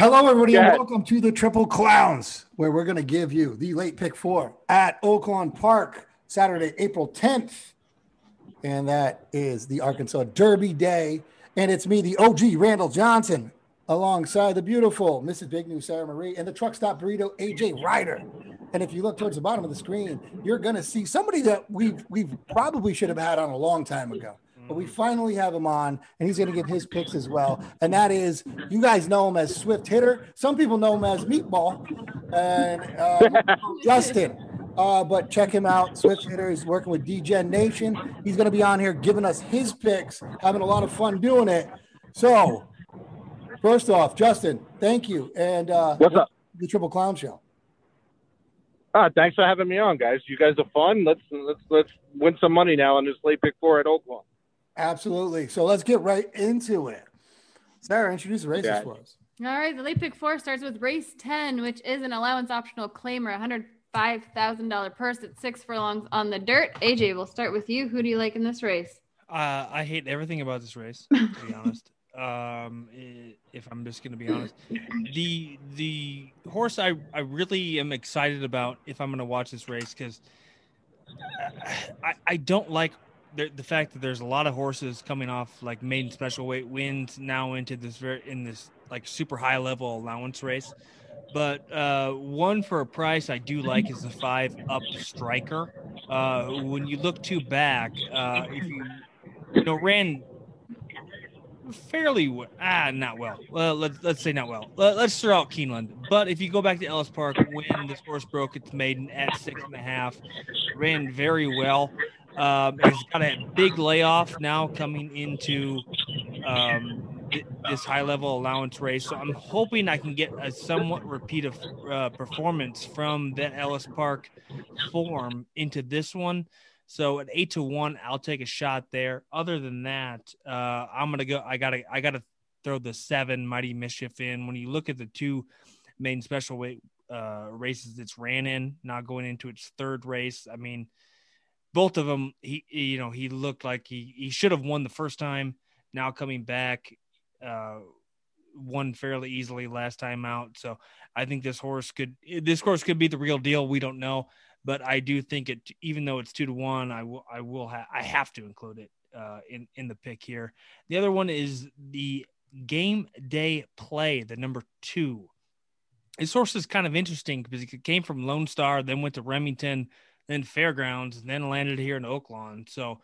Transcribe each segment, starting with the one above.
Hello, everybody, and welcome to the Triple Clowns, where we're going to give you the late pick four at Oaklawn Park, Saturday, April 10th. And that is the Arkansas Derby Day. And it's me, the OG Randall Johnson, alongside the beautiful Mrs. Big News Sarah Marie and the truck stop burrito AJ Ryder. And if you look towards the bottom of the screen, you're going to see somebody that we've we've probably should have had on a long time ago but we finally have him on, and he's going to give his picks as well. And that is, you guys know him as Swift Hitter. Some people know him as Meatball, and uh, Justin. Uh, but check him out. Swift Hitter is working with DGen Nation. He's going to be on here giving us his picks, having a lot of fun doing it. So, first off, Justin, thank you. And uh, what's up? The Triple Clown Show. Ah, thanks for having me on, guys. You guys are fun. Let's let's let's win some money now on this late pick four at Oaklawn. Absolutely. So let's get right into it. Sarah, introduce the races yeah. for us. All right. The late pick four starts with race 10, which is an allowance optional claimer, $105,000 purse at six furlongs on the dirt. AJ, we'll start with you. Who do you like in this race? Uh, I hate everything about this race, to be honest. Um, if I'm just going to be honest, the the horse I, I really am excited about if I'm going to watch this race because I, I don't like the, the fact that there's a lot of horses coming off like maiden special weight wins now into this very in this like super high level allowance race. But uh, one for a price I do like is the five up striker. Uh, when you look too back, uh, if you you know ran fairly ah not well. Well, let's let's say not well. Let, us throw out Keeneland. But if you go back to Ellis Park, when this horse broke its maiden at six and a half, ran very well. Um, he's got a big layoff now coming into um, th- this high level allowance race. So I'm hoping I can get a somewhat repeat of uh, performance from that Ellis Park form into this one. So at eight to one, I'll take a shot there. Other than that, uh, I'm gonna go. I gotta I gotta throw the seven Mighty Mischief in. When you look at the two main special weight uh, races it's ran in, not going into its third race, I mean both of them, he, you know, he looked like he, he should have won the first time. Now coming back, uh, won fairly easily last time out. So I think this horse could, this horse could be the real deal. We don't know, but I do think it, even though it's two to one, I will, I will have, I have to include it uh, in, in the pick here. The other one is the game day play, the number two. His horse is kind of interesting because he came from Lone Star, then went to Remington, then Fairgrounds, and then landed here in Oaklawn. So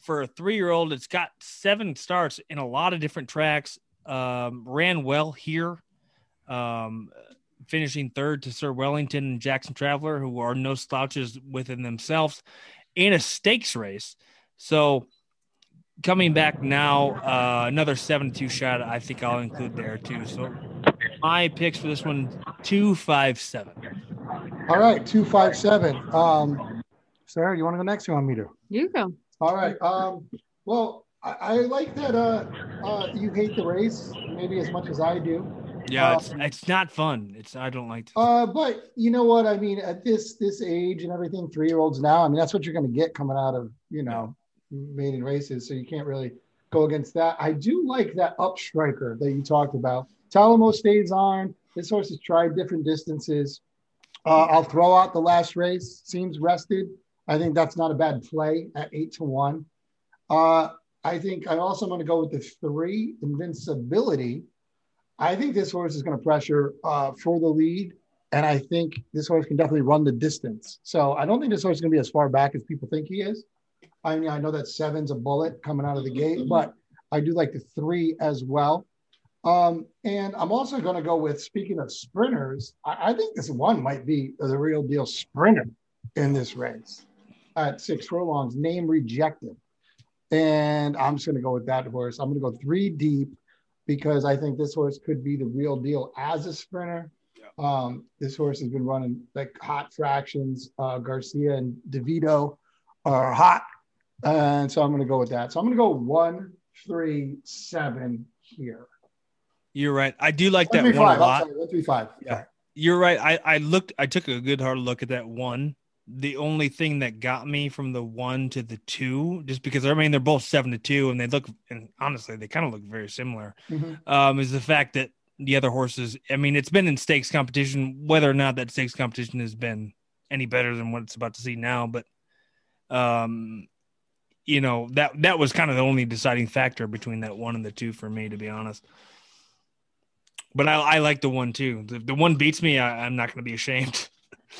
for a three year old, it's got seven starts in a lot of different tracks. Um, ran well here, um, finishing third to Sir Wellington and Jackson Traveler, who are no slouches within themselves, in a stakes race. So coming back now, uh, another 7 2 shot, I think I'll include there too. So my picks for this one two, five, seven. All right, two five seven. Um, Sarah, you want to go next? You want me to? You go. All right. Um, well, I, I like that. Uh, uh, you hate the race maybe as much as I do. Yeah, it's, um, it's not fun. It's I don't like. To... Uh, but you know what? I mean, at this this age and everything, three year olds now. I mean, that's what you're going to get coming out of you know maiden races. So you can't really go against that. I do like that up striker that you talked about. Talamo stays on. This horse has tried different distances. Uh, I'll throw out the last race. Seems rested. I think that's not a bad play at eight to one. Uh, I think I also want to go with the three invincibility. I think this horse is going to pressure uh, for the lead, and I think this horse can definitely run the distance. So I don't think this horse is going to be as far back as people think he is. I mean, I know that seven's a bullet coming out of the gate, but I do like the three as well. Um, and I'm also going to go with speaking of sprinters, I, I, think this one might be the real deal sprinter in this race at six furlongs, name rejected. And I'm just going to go with that horse. I'm going to go three deep because I think this horse could be the real deal as a sprinter. Um, this horse has been running like hot fractions. Uh, Garcia and DeVito are hot. And so I'm going to go with that. So I'm going to go one, three, seven here. You're right. I do like that one, one a lot. Sorry, one three five. Yeah, you're right. I I looked. I took a good hard look at that one. The only thing that got me from the one to the two, just because I mean they're both seven to two, and they look, and honestly, they kind of look very similar, mm-hmm. um, is the fact that the other horses. I mean, it's been in stakes competition, whether or not that stakes competition has been any better than what it's about to see now. But, um, you know that that was kind of the only deciding factor between that one and the two for me, to be honest. But I, I like the one too. The, the one beats me. I, I'm not going to be ashamed.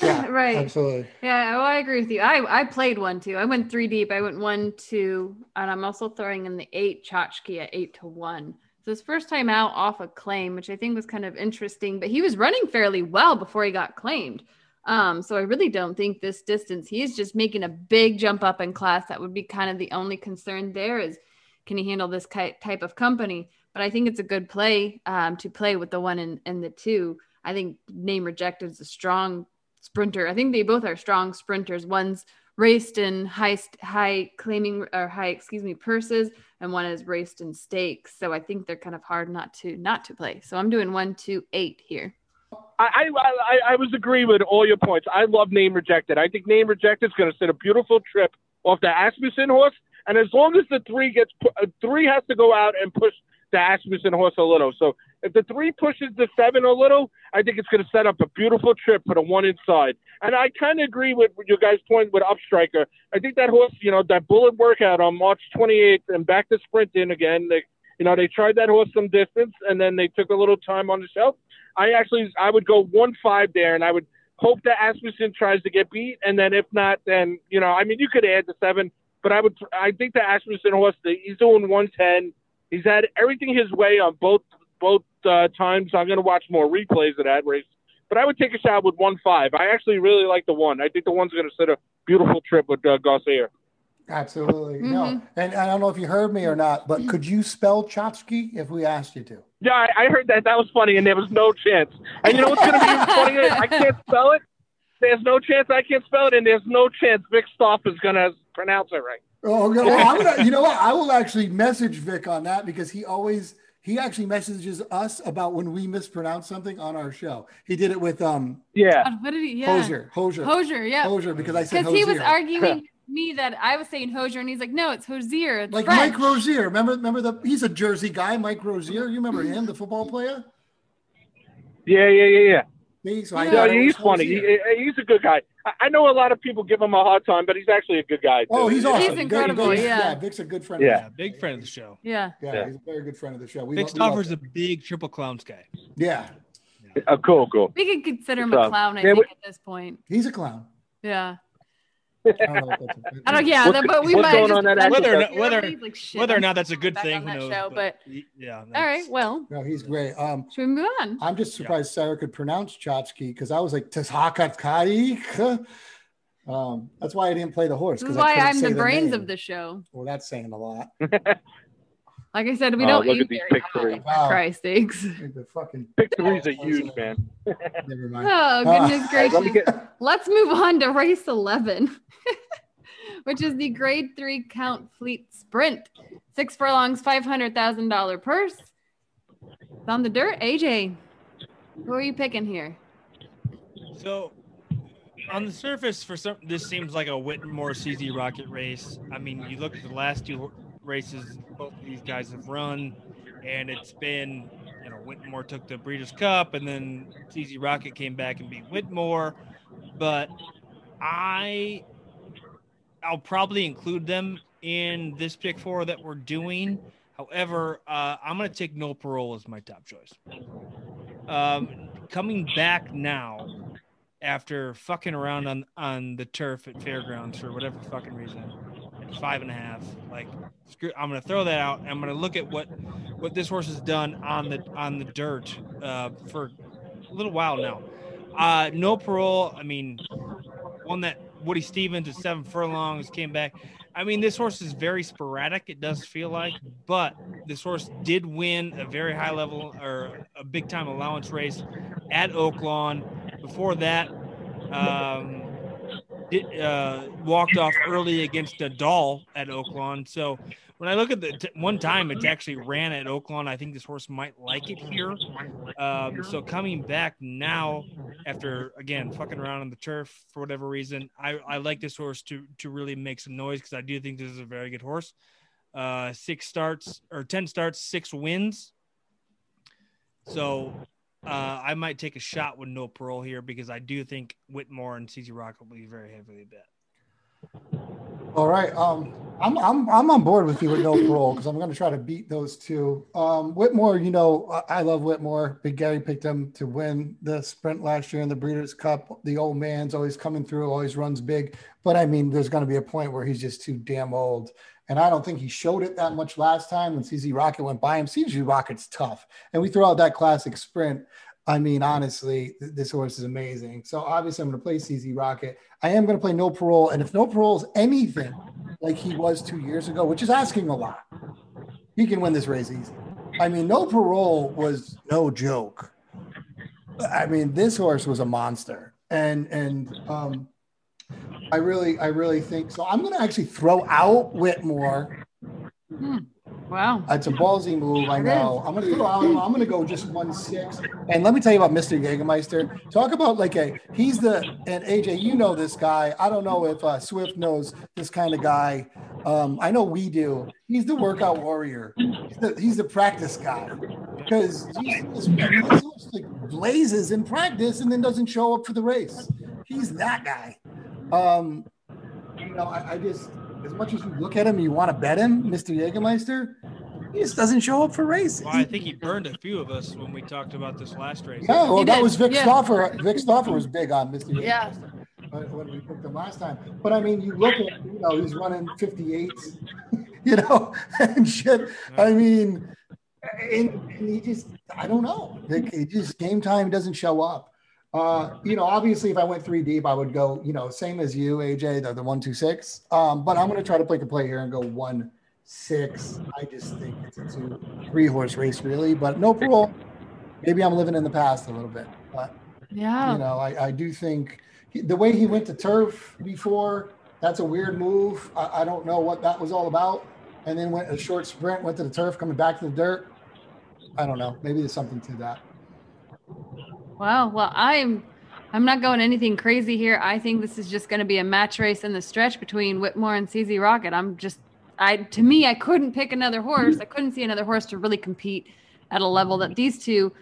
Yeah, Right. Absolutely. Yeah, well, I agree with you. I I played one too. I went three deep. I went one two, and I'm also throwing in the eight Chachki at eight to one. So his first time out off a claim, which I think was kind of interesting. But he was running fairly well before he got claimed. Um, so I really don't think this distance. He is just making a big jump up in class. That would be kind of the only concern there is, can he handle this type of company? But I think it's a good play um, to play with the one and, and the two. I think name rejected is a strong sprinter. I think they both are strong sprinters. One's raced in high high claiming or high excuse me purses, and one is raced in stakes. So I think they're kind of hard not to not to play. So I'm doing one, two, eight here. I, I I was agree with all your points. I love name rejected. I think name rejected is going to set a beautiful trip off the Asmussen horse, and as long as the three gets uh, three has to go out and push the Asmussen horse a little. So if the three pushes the seven a little, I think it's going to set up a beautiful trip for the one inside. And I kind of agree with your guys' point with Upstriker. I think that horse, you know, that bullet workout on March 28th and back to sprinting again. They, you know, they tried that horse some distance and then they took a little time on the shelf. I actually, I would go one five there, and I would hope that Asmussen tries to get beat, and then if not, then you know, I mean, you could add the seven, but I would, I think the Asmussen horse, he's doing one ten. He's had everything his way on both both uh, times. I'm going to watch more replays of that race, but I would take a shot with one five. I actually really like the one. I think the one's going to set a beautiful trip with uh, Garcia. Absolutely. No. Mhm. And I don't know if you heard me or not, but could you spell Chotsky if we asked you to? Yeah, I, I heard that. That was funny, and there was no chance. And you know what's going to be even funnier? I can't spell it. There's no chance I can't spell it, and there's no chance Vic Stoff is going to pronounce it right. Oh, okay. Well, I'm gonna, you know what? I will actually message Vic on that because he always he actually messages us about when we mispronounce something on our show. He did it with um Yeah. God, what did he? Yeah. Hosier, Hosier, Hosier, yeah. Hosier, because I said Because he was arguing me that I was saying Hosier, and he's like, no, it's Hosier. It's like French. Mike Rozier. Remember, remember the he's a Jersey guy, Mike Rozier. You remember him, the football player? Yeah, yeah, yeah, yeah. Me, so I Yeah, No, he's funny. He, he's a good guy. I, I know a lot of people give him a hard time, but he's actually a good guy. Too. Oh, he's awesome. He's Good- incredible, good- yeah. Vic's a good friend. Yeah. Yeah, big friend of the show. Yeah. yeah, Yeah. he's a very good friend of the show. We Vic lo- we Stauffer's a him. big triple clowns guy. yeah, Uh, cool, cool. We can consider him a clown, I think, we- at this point. he's a clown. Yeah. I don't know if that's a- I don't, yeah, What's- that- but we might just on that Whether or not- whether- like, Whether or not that's a good thing, who that knows? show, but yeah. all right, well, No, he's great. Um, should we move on? I'm just surprised Sarah could pronounce Chotsky because I was like Tashakakai. Um, that's why I didn't play the horse. This is 'cause why I'm the brains name. of the show. Well, that's saying a lot. Like I said, we Oh, don't look aim at these very pick high, three. for Wow. Christ's sakes. Like the fucking Pick threes are huge, man. never mind. Oh, goodness Uh, gracious. Let get... Let's move on to race 11, which is the grade three count fleet sprint. Six furlongs, $500,000 purse. It's on the dirt. AJ, who are you picking here? So, on the surface, for some, this seems like a Whitmore CZ Rocket race. I mean, you look at the last two races both these guys have run, and it's been, you know, Whitmore took the Breeders' Cup, and then CZ Rocket came back and beat Whitmore. But I, I'll probably include them in this pick four that we're doing. However, uh, I'm going to take No Parole as my top choice. Um, coming back now after fucking around on on the turf at fairgrounds for whatever fucking reason five and a half. Like screw i'm gonna throw that out. I'm gonna look at what what this horse has done on the on the dirt uh for a little while now. Uh no parole. I mean one that Woody Stephens at seven furlongs came back. I mean this horse is very sporadic it does feel like but this horse did win a very high level or a big time allowance race at oaklawn. Before that, um, uh, walked off early against a doll at Oaklawn. So when I look at the t- one time, it's actually ran at Oaklawn. I think this horse might like it here. Um, so coming back now after again fucking around on the turf for whatever reason, I, I like this horse to to really make some noise because I do think this is a very good horse. Uh, six starts or ten starts, six wins. So uh, I might take a shot with no parole here because I do think Whitmore and CZ Rock will be very heavily bet. All right. Um, I'm, I'm, I'm on board with you with no parole because I'm going to try to beat those two. Um, Whitmore, you know, I I love Whitmore. Big Gary picked him to win the sprint last year in the Breeders' Cup. The old man's always coming through, always runs big. But I mean, there's going to be a point where he's just too damn old. And I don't think he showed it that much last time when CZ Rocket went by him. CZ Rocket's tough. And we throw out that classic sprint. I mean, honestly, th- this horse is amazing. So obviously, I'm going to play CZ Rocket. I am going to play No Parole. And if No Parole is anything like he was two years ago, which is asking a lot, he can win this race easy. I mean, No Parole was no joke. I mean, this horse was a monster. And, and, um, I really, I really think so. I'm going to actually throw out Whitmore Wow. it's a ballsy move, I know. I'm gonna throw out. I'm gonna go just one six. And let me tell you about Mr. Jägermeister. Talk about like a he's the and AJ, you know this guy. I don't know if uh, Swift knows this kind of guy. Um, I know we do. He's the workout warrior. He's the, he's the practice guy because he like blazes in practice and then doesn't show up for the race. He's that guy. Um, you know, I, I just as much as you look at him, you want to bet him, Mr. Jägermeister. He just doesn't show up for races. Well, I think he burned a few of us when we talked about this last race. Yeah, well, He that did, was Vic yeah. Stauffer. Vic Stauffer was big on Mr. Yeah. When when we picked him last time. But I mean, you look at, you know, he's running 58s, you know, and shit. I mean, and, and he just, I don't know. Like, he just game time doesn't show up. Uh, you know, obviously, if I went three deep, I would go, you know, same as you, AJ, the, the one, two, six. Um, but I'm going to try to play a play here and go one, six. I just think it's a two, three horse race, really. But no parole. Maybe I'm living in the past a little bit. But Yeah. you know, I, I do think he- the way he went to turf before, that's a weird move. I, I don't know what that was all about. And then went a short sprint, went to the turf, coming back to the dirt. I don't know. Maybe there's something to that. Wow. Well, I'm I'm not going anything crazy here. I think this is just going to be a match race in the stretch between Whitmore and CZ Rocket. I'm just I to me I couldn't pick another horse. I couldn't see another horse to really compete at a level that these two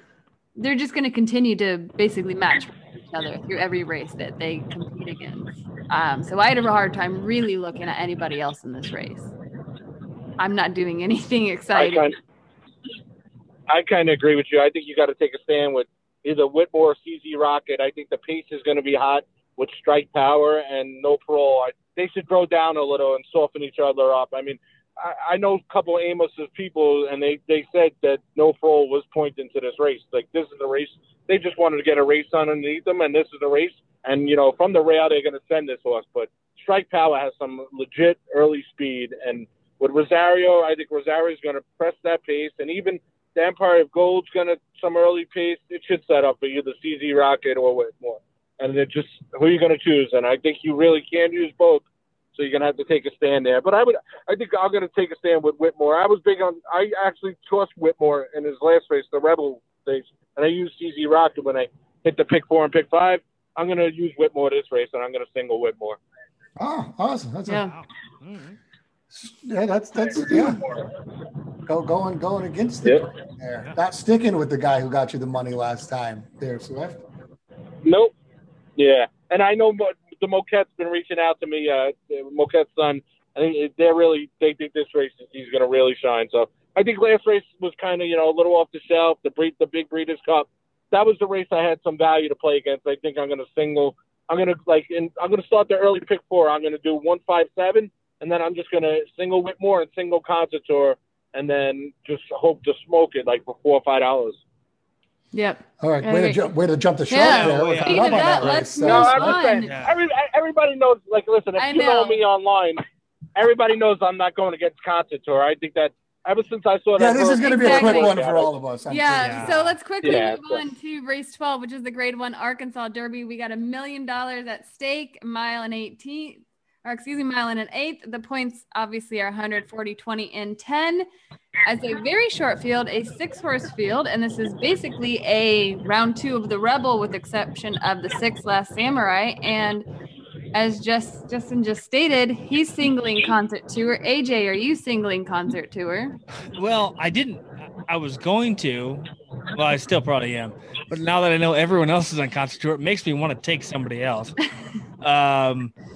they're just going to continue to basically match each other through every race that they compete against. Um, so I had a hard time really looking at anybody else in this race. I'm not doing anything I exciting. kind, I kind of agree with you. I think you got to take a stand with either Whitmore CZ Rocket. I think the pace is going to be hot with strike power and no parole. I, they should grow down a little and soften each other up. I mean, I, I know a couple of Amoss's people, and they, they said that no parole was pointing to this race. Like, this is the race. They just wanted to get a race underneath them, and this is the race. And, you know, from the rail, they're going to send this horse. But strike power has some legit early speed. And with Rosario, I think Rosario is going to press that pace. And even the Empire of Gold's going to some early pace. It should set up for either CZ Rocket or Whitmore. And then just who are you going to choose? And I think you really can use both. So you're going to have to take a stand there. But I would, I think I'm going to take a stand with Whitmore. I was big on, I actually trust Whitmore in his last race, the Rebel race. And I used CZ Rocket when I hit the pick four and pick five. I'm going to use Whitmore this race, and I'm going to single Whitmore. Oh, awesome. That's Yeah. Wow. All right. A, yeah, that's that's yeah. Go going going against the grain there. Not sticking with the guy who got you the money last time there, Swift. Nope. Yeah, and I know Mo- the Moquett's been reaching out to me. Uh, Moquett's son. I think they're really they think this race is, he's going to really shine. So I think last race was kind of you know a little off the shelf. The breed, the Big Breeders' Cup. That was the race I had some value to play against. I think I'm going to single. I'm going to like, in, I'm going to start the early pick four. I'm going to do one five seven, and then I'm just going to single Whitmore and single Concert Tour, and then just hope to smoke it like for four or five dollars. Yep. All right, way to jump way to jump the shark Yeah. there. Oh, yeah. Speaking of on that, let's So- No, move I'm on. just saying. Yeah. Every, everybody knows. Like, listen, if I you know know. me online, everybody knows I'm not going against Concert Tour. I think that ever since I saw that. yeah, this is going to be a quick one for all of us. Yeah. Yeah. so let's quickly Yeah, move so- on to race 12, which is the grade one Arkansas Derby. We got a million dollars at stake, mile and 18, or excuse me, mile and an eighth. The points obviously are 140, 20, and 10. As a very short field, a six horse field, and this is basically a round two of the Rebel with exception of the six last Samurai. And as just Justin just stated, he's singling concert tour. AJ, are you singling concert tour? Well, I didn't. I was going to, Well, I still probably am, but now that I know everyone else is on concert tour, it makes me want to take somebody else. Um, How can you?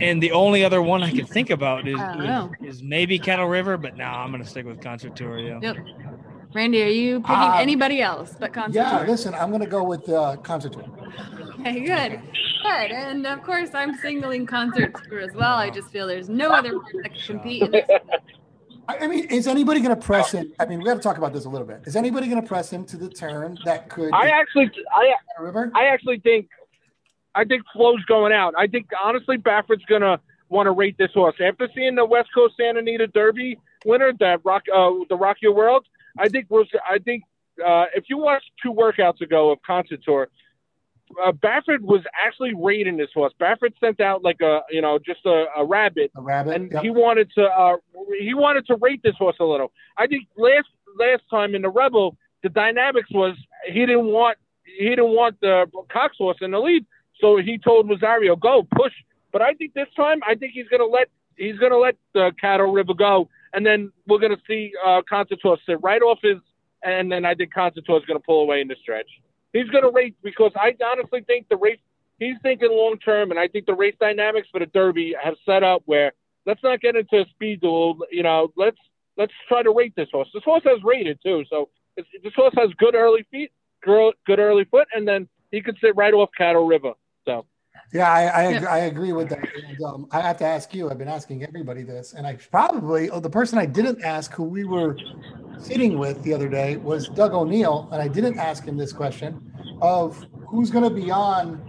And the only other one I can think about is I don't know. is, is maybe Caddo River, but now I'm gonna stick with concert tour. Yeah. Yep. Randy, are you picking Uh, anybody else but concert Yeah, tour? listen, I'm going to go with uh, concert tour. Okay, good. Good. And of course, I'm singling concert tour as well. I just feel there's no other horse that can compete in this. I I mean, is anybody going to press him? I mean, we got to talk about this a little bit. Is anybody going to press him to the turn that could I actually, I I actually think, I think Flo's going out. I think honestly, Baffert's gonna want to rate this horse after seeing the West Coast Santa Anita Derby winner, that rock, uh, the Rock Your World. I think was, I think uh, if you watched two workouts ago of Concert Tour, uh, Baffert was actually rating this horse. Baffert sent out like a, you know, just a, a rabbit a rabbit. and Yep. he wanted to uh, he wanted to rate this horse a little. I think last last time in the Rebel, the dynamics was he didn't want he didn't want the Cox horse in the lead, so he told Rosario go push. But I think this time, I think he's gonna let he's gonna let the Caddo River go, and then we're gonna see uh, Concert Tour sit right off his, and then I think Concert Tour is gonna pull away in the stretch. He's gonna race because I honestly think the race. He's thinking long term, and I think the race dynamics for the Derby have set up where let's not get into a speed duel. You know, let's let's try to rate this horse. This horse has rated too, so this horse has good early feet, good early foot, and then he could sit right off Caddo River. So Yeah, I I, Yeah. I agree with that. And, um, I have to ask you. I've been asking everybody this, and I probably oh, the person I didn't ask, who we were sitting with the other day, was Doug O'Neill, and I didn't ask him this question of who's going to be on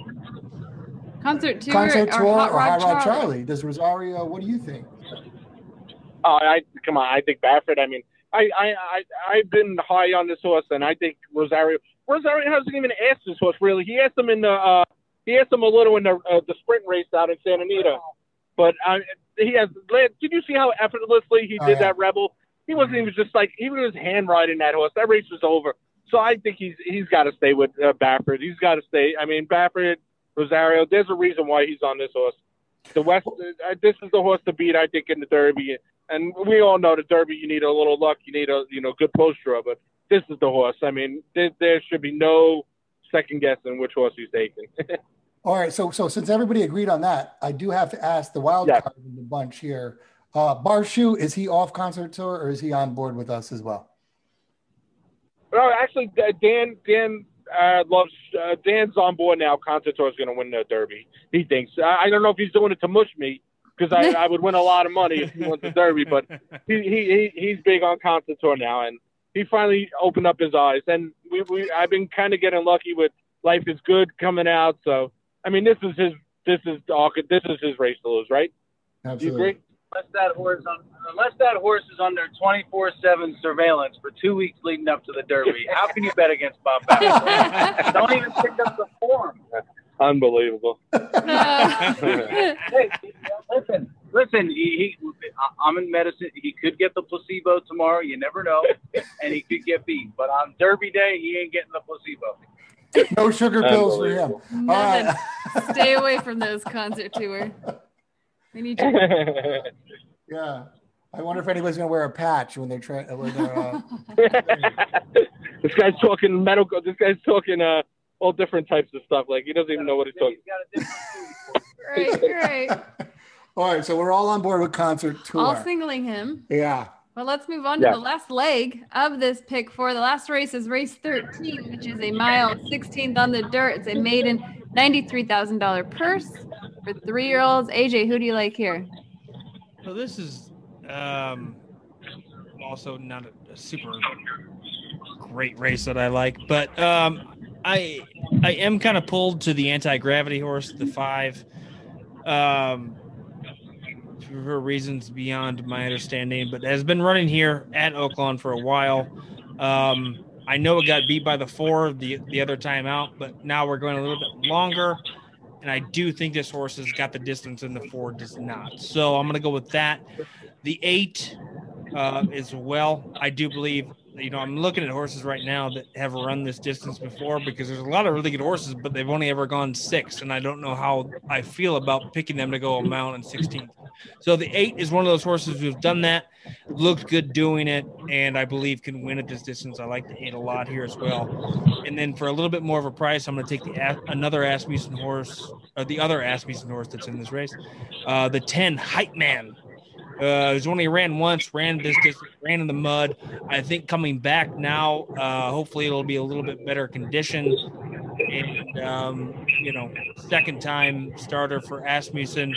Concert tour concert or tour Hot or Rod Hot Rod Charlie? Charlie. Does Rosario? What do you think? Oh, I come on. I think Baffert. I mean, I, I, I, I've been high on this horse, and I think Rosario. Rosario hasn't even asked this horse really. He asked him in the, uh, he asked him a little in the uh, the sprint race out in Santa Anita, but uh, he has. Did you see how effortlessly he Oh, did yeah. that Rebel? He wasn't even just like he was hand riding that horse. That race was over. So I think he's he's got to stay with uh, Baffert. He's got to stay. I mean, Baffert, Rosario. There's a reason why he's on this horse. The West. Uh, this is the horse to beat, I think, in the Derby. And we all know the Derby. You need a little luck. You need a you know good post draw. But this is the horse. I mean, there, there should be no second guessing which horse he's taking. All right, so so since everybody agreed on that, I do have to ask the wild Yeah. card in the bunch here. Uh, Barshu, is he off concert tour or is he on board with us as well? no, actually, Dan Dan uh, loves uh, Dan's on board now. Concert Tour is going to win the Derby. He thinks. I, I don't know if he's doing it to mush me because I, I would win a lot of money if he won the Derby, but he, he, he he's big on concert tour now, and he finally opened up his eyes. And we, we I've been kind of getting lucky with Life is Good coming out. So I mean, this is his this is this is his race to lose, right? Do you agree? unless that horse on, unless that horse is under 24/7 surveillance for two weeks leading up to the Derby. How can you bet against Bob Baffert? Don't even pick up the form. Unbelievable. Hey, listen, listen. He, he, I- I'm in medicine. He could get the placebo tomorrow. You never know, and he could get beat. But on Derby day, he ain't getting the placebo. No sugar pills for him. Unbelievable. Nothing. right. Stay away from those concert tour. We need you. yeah. I wonder if anybody's going to wear a patch when they're trying. Uh, this guy's talking medical. This guy's talking uh all different types of stuff. Like he doesn't even know what he's talking. He's got a different food. Right, right. All right, so we're all on board with concert tour. All singling him. yeah. Well, let's move on to Yeah. the last leg of this pick four. The last race is race 13, which is a mile 16th on the dirt. It's a maiden $93,000 purse for three year olds. AJ, who do you like here? So this is um, also not a, a super great race that I like, but um, I I am kind of pulled to the anti gravity horse, the five, um, for reasons beyond my understanding, but has been running here at Oaklawn for a while. Um, I know it got beat by the four the the other time out, but now we're going a little bit longer. And I do think this horse has got the distance and the four does not. So I'm going to go with that. The eight uh, as well. I do believe You know, I'm looking at horses right now that have run this distance before because there's a lot of really good horses, but they've only ever gone six, and I don't know how I feel about picking them to go a mile and 16th. So the eight is one of those horses who've done that, looked good doing it, and I believe can win at this distance. I like the eight a lot here as well. And then for a little bit more of a price, I'm going to take the another Asmussen horse, or the other Asmussen horse that's in this race, uh, the 10 Hype Man. Uh, he's only ran once, ran this distance, ran in the mud. I think coming back now, uh, hopefully it'll be a little bit better conditions. And, um, you know, second time starter for Asmussen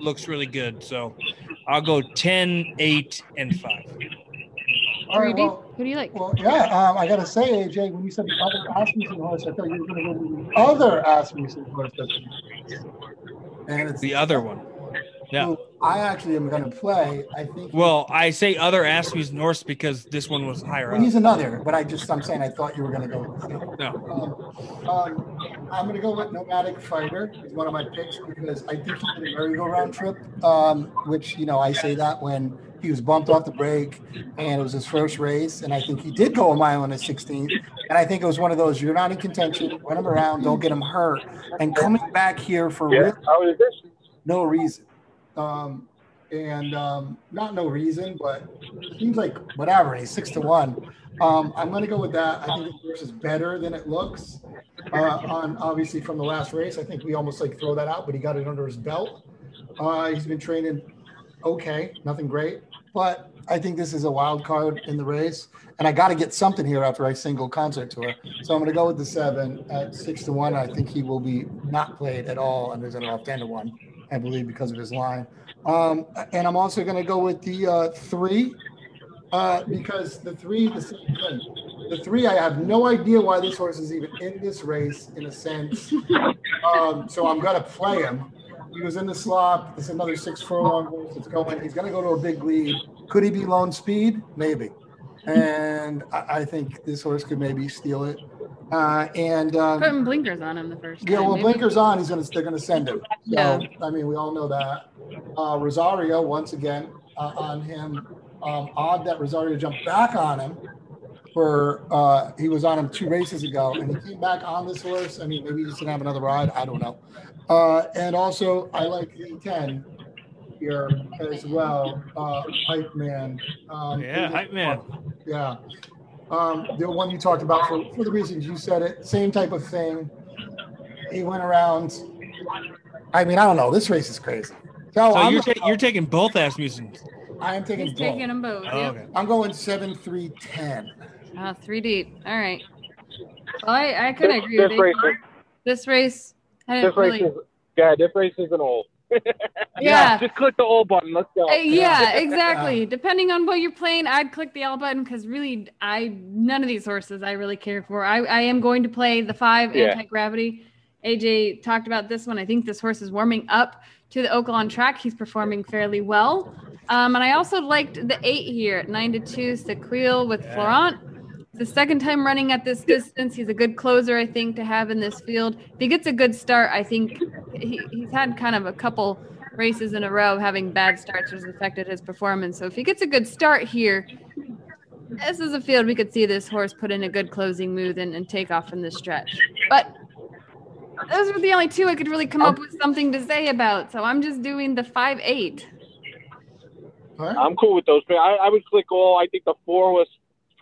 looks really good. So I'll go 10, 8, and 5. All right, well, Who do you like? well, yeah. Um, I gotta say, AJ, when you said the other Asmussen horse, I thought you were gonna go with the other Asmussen horse. And it's The other one. Yeah. who I actually am going to play. I think. Well, I say other Asmussen Norse because this one was higher well, up. he's another, but I just I'm saying I thought you were going to go. With him. No. Um, um, I'm going to go with Nomadic Fighter. He's one of my picks because I think he did a merry-go-round trip, um, which, you know, I say that when he was bumped off the break and it was his first race. And I think he did go a mile in his 16th. And I think it was one of those, you're not in contention, run him around, don't get him hurt. And coming back here for Yeah. real, How is this? no reason. Um, and um, not no reason, but seems like whatever. He's six to one. Um, I'm going to go with that. I think the horse is better than it looks. Uh, on obviously from the last race, I think we almost like throw that out, but he got it under his belt. Uh, he's been training okay, nothing great, but I think this is a wild card in the race, and I got to get something here after I single concert tour. So I'm going to go with the seven at six to one. I think he will be not played at all, and there's an off ten to one, I believe, because of his line. Um, and I'm also going to go with the uh, three uh, because the three, the same. The three, I have no idea why this horse is even in this race, in a sense. Um, so I'm going to play him. He was in the slot. This is another six furlong horse that's going. He's going to go to a big lead. Could he be lone speed? Maybe. And I, I think this horse could maybe steal it. Uh, and um, Putting blinkers on him the first yeah, time. well, maybe. blinkers on. He's gonna. They're gonna send him. So Yeah. I mean, we all know that. Uh, Rosario once again uh, on him. Um, odd that Rosario jumped back on him. For uh, he was on him two races ago, and he came back on this horse. I mean, maybe he just didn't have another ride. I don't know. Uh, and also, I like the ten here as well. Uh, hype man. Um, Yeah, hype man. yeah. Um, the one you talked about for, for the reasons you said it, same type of thing. He went around. I mean, I don't know. This race is crazy. So, So you're, ta- you're taking both Asmussen. I am taking He's both. taking them both. Oh, yep. okay. I'm going seven, three, ten. Uh, three deep. All right. Well, I, I could This, agree this with race, you. is, This race, I this didn't race really. is, yeah, this race isn't old. Yeah. Just click the all button. Let's go. Uh, yeah, exactly. Depending on what you're playing, I'd click the all button because really, I none of these horses I really care for. I, I am going to play the five Yeah. anti gravity. AJ talked about this one. I think this horse is warming up to the Oaklawn track. He's performing fairly well. Um, and I also liked the eight here at nine to two, Sequil with Yeah. Florent. It's the second time running at this distance. He's a good closer, I think, to have in this field. If he gets a good start, I think he, he's had kind of a couple races in a row having bad starts, which has affected his performance. So if he gets a good start here, this is a field we could see this horse put in a good closing move and, and take off from this stretch. But those are the only two I could really come up with something to say about. So I'm just doing the five eight. All right. I'm cool with those. I, I would click all. I think the four was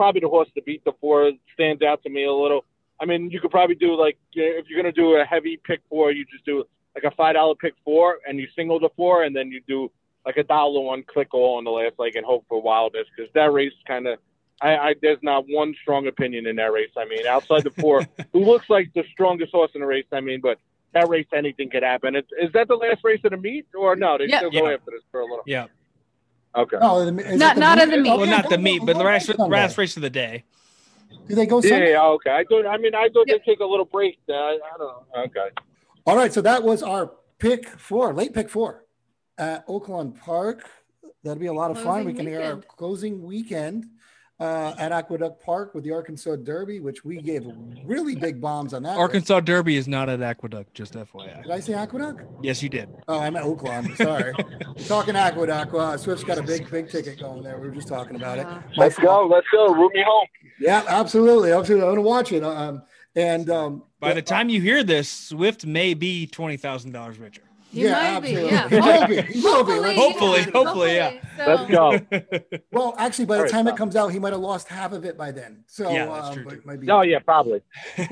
probably the horse to beat. The four stands out to me a little. I mean, you could probably do like if you're gonna do a heavy pick four, you just do like a five dollar pick four, and you single the four, and then you do like a dollar one click all on the last leg and hope for wildness because that race kind of. I, I there's not one strong opinion in that race. I mean, outside the four, who looks like the strongest horse in the race. I mean, but that race anything could happen. It's, is that the last race of the meet or no? They Yeah. still go Yeah. after this for a little. Yeah. Okay. No, Not- not meet? of the meat. Well, not the go- meet, but the go last, Sunday. race of the day. Do they go Yeah, Sunday? yeah, okay. I thought. I mean, I thought Yeah. they'd take a little break. Uh, I, I don't know. Okay. All right, so that was our pick four, late pick four at Oaklawn Park. That'll be a lot of fun. We Closing can hear our closing weekend. Uh, at Aqueduct Park with the Arkansas Derby, which we gave really big bombs on that. race. Arkansas Derby is not at Aqueduct, just FYI. Did I say Aqueduct? Yes, you did. Oh, I'm at Oaklawn. Sorry. talking Aqueduct. Well, Swift's got a big, big ticket going there. We were just talking about it. Uh, My Let's go. Let's go. Root me home. Yeah, absolutely. Absolutely. I'm going to watch it. Um, and um, By the time you hear this, Swift may be twenty thousand dollars richer. You yeah, might be, absolutely. yeah. He will be. He will be. Hopefully, Let's- Hopefully, yeah, hopefully, yeah. So, Let's go. Well, actually, by the time it comes out, he might have lost half of it by then. So, Yeah, that's um, true, but too. might be. Oh yeah, probably. I'll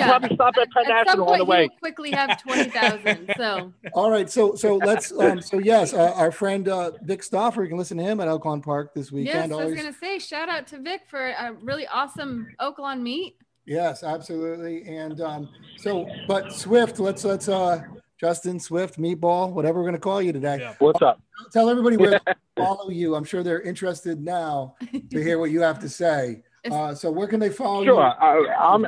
Yeah. probably stop at Penn At some National on point, the he way. will quickly have twenty thousand. So All right. So, so let's. Um, so yes, uh, our friend uh, Vic Stauffer, you can listen to him at Oaklawn Park this yes, weekend. I was gonna say shout out to Vic for a really awesome Oaklawn meet. Yes, absolutely. And um, so, but Swift, let's let's uh, Justin Swift, Meatball, whatever we're going to call you today. Yeah. What's up? Tell everybody where to follow you. I'm sure they're interested now to hear what you have to say. Uh, so, where can they follow Sure. you? I, I'm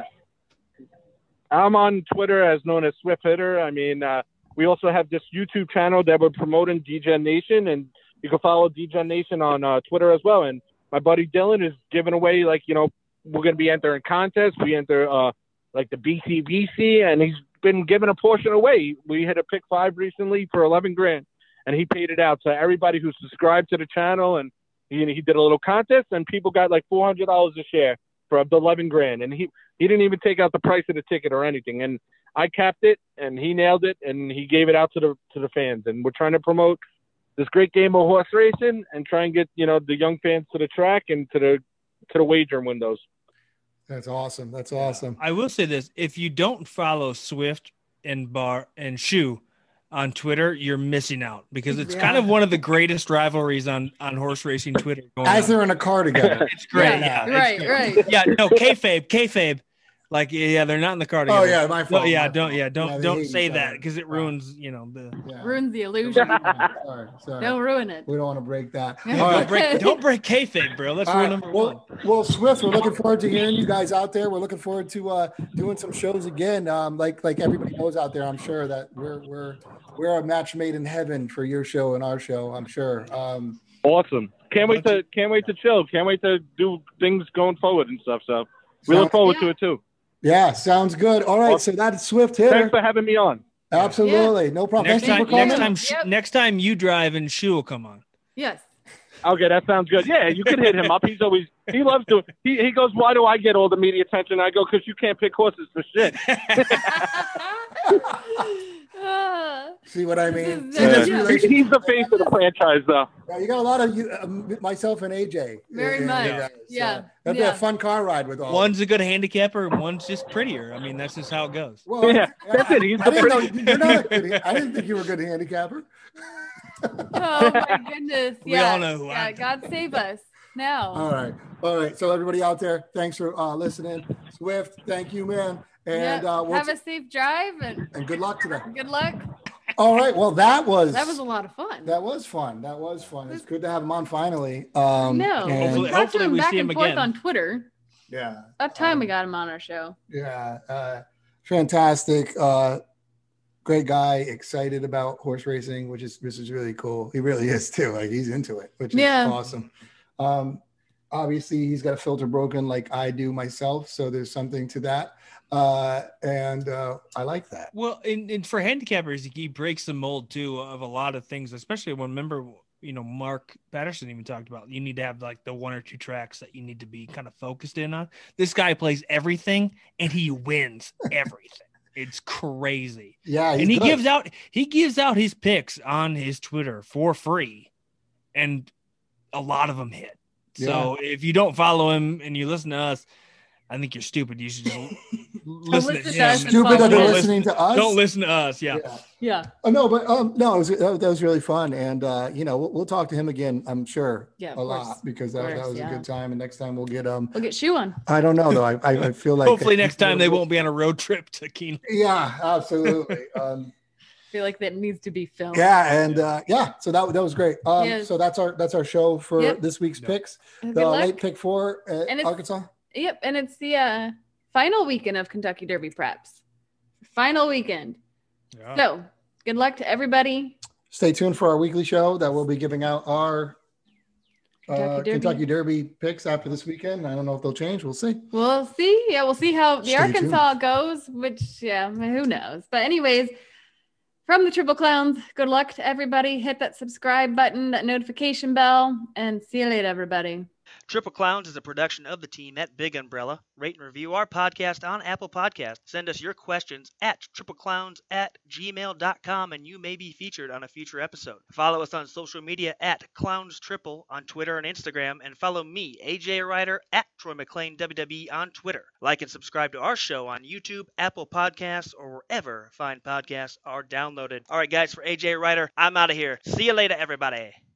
I'm on Twitter as known as Swift Hitter. I mean, uh, we also have this YouTube channel that we're promoting, DGen Nation, and you can follow DGen Nation on uh, Twitter as well. And my buddy Dylan is giving away like you know we're going to be entering contests. We enter uh, like the BCBC, and he's been giving a portion away. We hit a pick five recently for 11 grand, and he paid it out. So everybody who subscribed to the channel and he, he did a little contest, and people got like $400 a share for the 11 grand, and he he didn't even take out the price of the ticket or anything. And I capped it, and he nailed it, and he gave it out to the to the fans. And we're trying to promote this great game of horse racing and try and get you know the young fans to the track and to the to the wagering windows. That's awesome. That's awesome. I will say this: if you don't follow Swift and Bar and Shoe on Twitter, you're missing out because it's kind of one of the greatest rivalries on on horse racing Twitter. Going As on. they're in a car together. It's great. Yeah, Yeah, right, it's right. great. Yeah, no, kayfabe, kayfabe. Like, yeah, yeah, they're not in the car oh yeah, my No, fault. yeah, my don't, fault. yeah, don't, they don't say that because it ruins, you know, the. Yeah. Ruins the illusion. sorry, sorry. Don't ruin it. We don't want to break that. All Yeah. right. Don't break, don't break kayfabe, bro. That's All rule right. number one. Well, well, Swift, we're looking forward to hearing you guys out there. We're looking forward to uh, doing some shows again. Um, like like everybody knows out there, I'm sure that we're we're we're a match made in heaven for your show and our show. I'm sure. Um, Awesome! Can't wait to can't wait to chill. Can't wait to do things going forward and stuff. So we look forward Yeah. to it too. Yeah, sounds good. All right, so that's Swift hitter. Thanks for having me on. Absolutely, no problem. Next Thank you time, next time, Sh- Yep. next time you drive and Shoe will come on. Yes. Okay, that sounds good. Yeah, you can hit him up. He's always he loves to. He he goes, why do I get all the media attention? I go, because you can't pick horses for shit. See what I mean? This See, Yeah. He's the face of the franchise, though. Yeah, you got a lot of you, uh, myself and AJ. Very in- in much. you guys. So Yeah. that'd be a fun car ride with all. One's a good handicapper, and one's just prettier. I mean, that's just how it goes. Well, Yeah, that's it. He's I the didn't, know, you're not a good, I didn't think you were a good handicapper. oh my goodness. We all know who yeah, I am. God save us. Now. All right. All right. So everybody out there, thanks for uh, listening. Swift, thank you, man. And Yeah. uh, we'll Have a safe drive and and good luck today. good luck. All right. Well, that was That was a lot of fun. that was fun. That was fun. It's good to have him on finally. Um, no. and- Hopefully- Talked to him we back see him and forth again. on Twitter. yeah. That time we Um, got him on our show. Yeah. Uh, fantastic. Uh, great guy. Excited about horse racing, which is which is really cool. He really is too. Like he's into it, which is Yeah. awesome. Um, obviously, he's got a filter broken like I do myself, so there's something to that. Uh, and uh, I like that. Well, and, and for handicappers, he breaks the mold too of a lot of things, especially when remember, you know, Mark Patterson even talked about you need to have like the one or two tracks that you need to be kind of focused in on. This guy plays everything and he wins everything. it's crazy. Yeah, and he good. gives out he gives out his picks on his Twitter for free, and a lot of them hit. So if you don't follow him and you listen to us, I think you're stupid. You should just listen to listen to him. us stupid that follow they're listening to us. Don't listen to us. Yeah. Yeah. Yeah. Oh, no, but um, no, it was, that, that was really fun, and uh, you know, we'll, we'll talk to him again. I'm sure Yeah, a course. lot because that, Of that course, was a good time. And next time we'll get um, We'll get shoe on. I don't know though. I I, I feel like Hopefully next time they won't be on a road trip to Keeneland. Yeah, absolutely. um, I feel like that needs to be filmed. yeah, and uh, yeah, so that that was great. Um, Yes. so that's our that's our show for Yep. this week's Yep. picks. Good The luck. late pick four at And Arkansas. Yep, and it's the uh, final weekend of Kentucky Derby preps. Final weekend. So good luck to everybody. Stay tuned for our weekly show that we'll be giving out our Kentucky uh, Derby. Kentucky Derby picks after this weekend. I don't know if they'll change. We'll see. We'll see. Yeah, we'll see how the Stay Arkansas goes, which, yeah, who knows. But, anyways, from the Triple Clowns, good luck to everybody. Hit that subscribe button, that notification bell, and see you later, everybody. Triple Clowns is a production of the team at Big Umbrella. Rate and review our podcast on Apple Podcasts. Send us your questions at tripleclowns at gmail.com and you may be featured on a future episode. Follow us on social media at Clowns Triple on Twitter and Instagram, and follow me, AJ Ryder, at Troy McLean WWE on Twitter. Like and subscribe to our show on YouTube, Apple Podcasts, or wherever fine podcasts are downloaded. All right, guys, for AJ Ryder, I'm out of here. See you later, everybody.